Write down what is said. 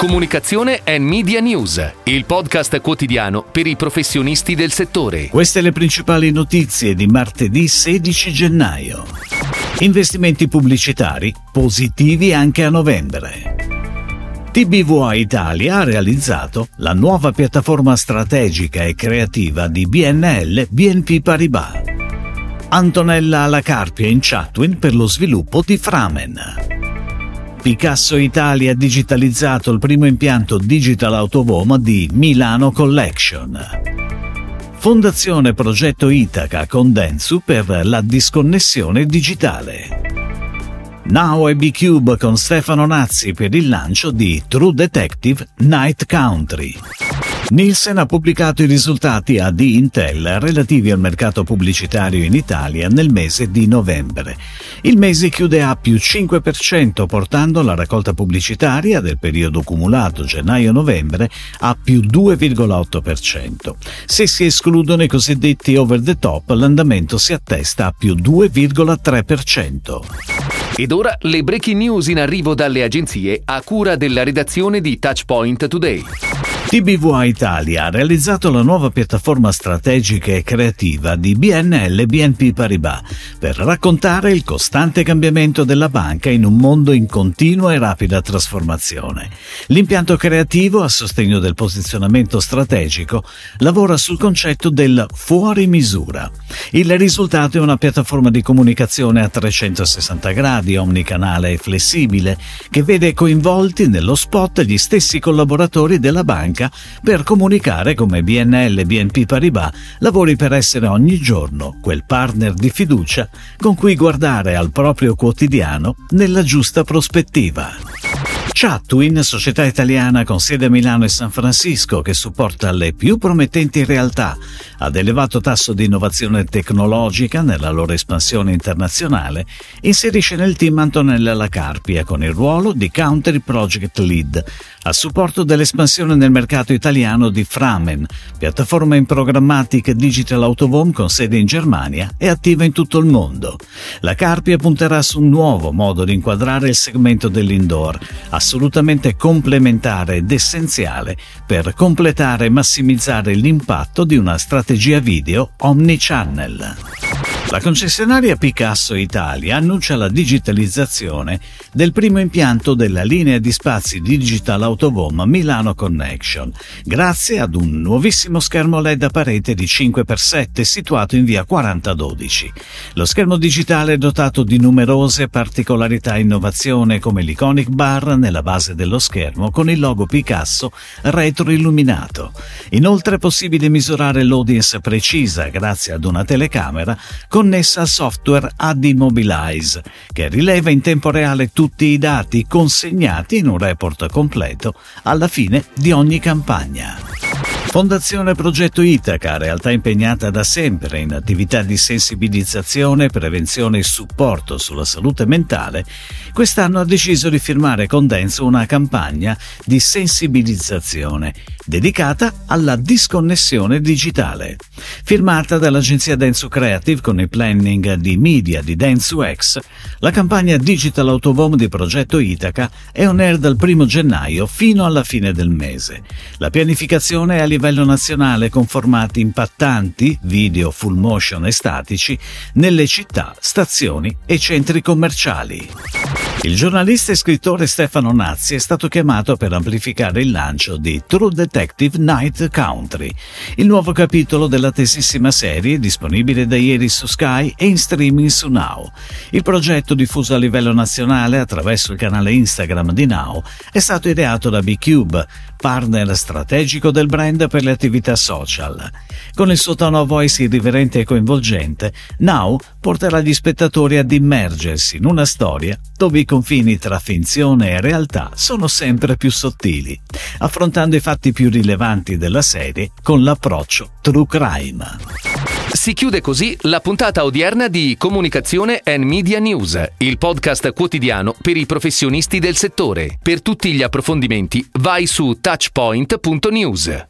Comunicazione e Media News, il podcast quotidiano per i professionisti del settore. Queste le principali notizie di martedì 16 gennaio. Investimenti pubblicitari positivi anche a novembre. TBVA Italia ha realizzato la nuova piattaforma strategica e creativa di BNL BNP Paribas. Antonella alla Carpia in Chatwin per lo sviluppo di Framen. Picasso Italia ha digitalizzato il primo impianto Digital Autovom di Milano Collection. Fondazione Progetto Itaca con Densu per la disconnessione digitale. Now e B-Cube con Stefano Nazzi per il lancio di True Detective Night Country. Nielsen ha pubblicato i risultati a The Intel relativi al mercato pubblicitario in Italia nel mese di novembre. Il mese chiude a più 5% portando la raccolta pubblicitaria del periodo cumulato gennaio-novembre a più 2,8%. Se si escludono i cosiddetti over the top l'andamento si attesta a più 2,3%. Ed ora le breaking news in arrivo dalle agenzie a cura della redazione di Touchpoint Today. TBVA Italia ha realizzato la nuova piattaforma strategica e creativa di BNL BNP Paribas per raccontare il costante cambiamento della banca in un mondo in continua e rapida trasformazione. L'impianto creativo a sostegno del posizionamento strategico lavora sul concetto del fuori misura. Il risultato è una piattaforma di comunicazione a 360 gradi, omnicanale e flessibile, che vede coinvolti nello spot gli stessi collaboratori della banca banca per comunicare come BNL e BNP Paribas lavori per essere ogni giorno quel partner di fiducia con cui guardare al proprio quotidiano nella giusta prospettiva. Chatwin, società italiana con sede a Milano e San Francisco che supporta le più promettenti realtà ad elevato tasso di innovazione tecnologica nella loro espansione internazionale, inserisce nel team Antonella Lacarpia con il ruolo di Country Project Lead a supporto dell'espansione nel mercato italiano di Framen, piattaforma in programmatic digital autovom con sede in Germania e attiva in tutto il mondo. La Carpia punterà su un nuovo modo di inquadrare il segmento dell'indoor, assolutamente complementare ed essenziale per completare e massimizzare l'impatto di una strategia video omnichannel. La concessionaria Picasso Italia annuncia la digitalizzazione del primo impianto della linea di spazi Digital Autovom Milano Connection, grazie ad un nuovissimo schermo LED a parete di 5x7 situato in via 4012. Lo schermo digitale è dotato di numerose particolarità e innovazione come l'iconic bar nella base dello schermo con il logo Picasso retroilluminato. Inoltre è possibile misurare l'audience precisa grazie ad una telecamera con connessa al software AD Immobilize, che rileva in tempo reale tutti i dati consegnati in un report completo alla fine di ogni campagna. Fondazione Progetto Itaca, realtà impegnata da sempre in attività di sensibilizzazione, prevenzione e supporto sulla salute mentale, quest'anno ha deciso di firmare con Denso una campagna di sensibilizzazione dedicata alla disconnessione digitale. Firmata dall'agenzia Denso Creative con il planning di media di Denso X, la campagna Digital Autovom di Progetto Itaca è on air dal 1 gennaio fino alla fine del mese. La pianificazione è a livello livello nazionale con formati impattanti, video full motion e statici, nelle città, stazioni e centri commerciali. Il giornalista e scrittore Stefano Nazzi è stato chiamato per amplificare il lancio di True Detective Night Country, il nuovo capitolo della tesissima serie disponibile da ieri su Sky e in streaming su Now. Il progetto diffuso a livello nazionale attraverso il canale Instagram di Now è stato ideato da B-Cube, partner strategico del brand per le attività social. Con il suo tono voice irriverente e coinvolgente, Now porterà gli spettatori ad immergersi in una storia dove i confini tra finzione e realtà sono sempre più sottili, affrontando i fatti più rilevanti della serie con l'approccio true crime. Si chiude così la puntata odierna di Comunicazione and Media News, il podcast quotidiano per i professionisti del settore. Per tutti gli approfondimenti vai su touchpoint.news.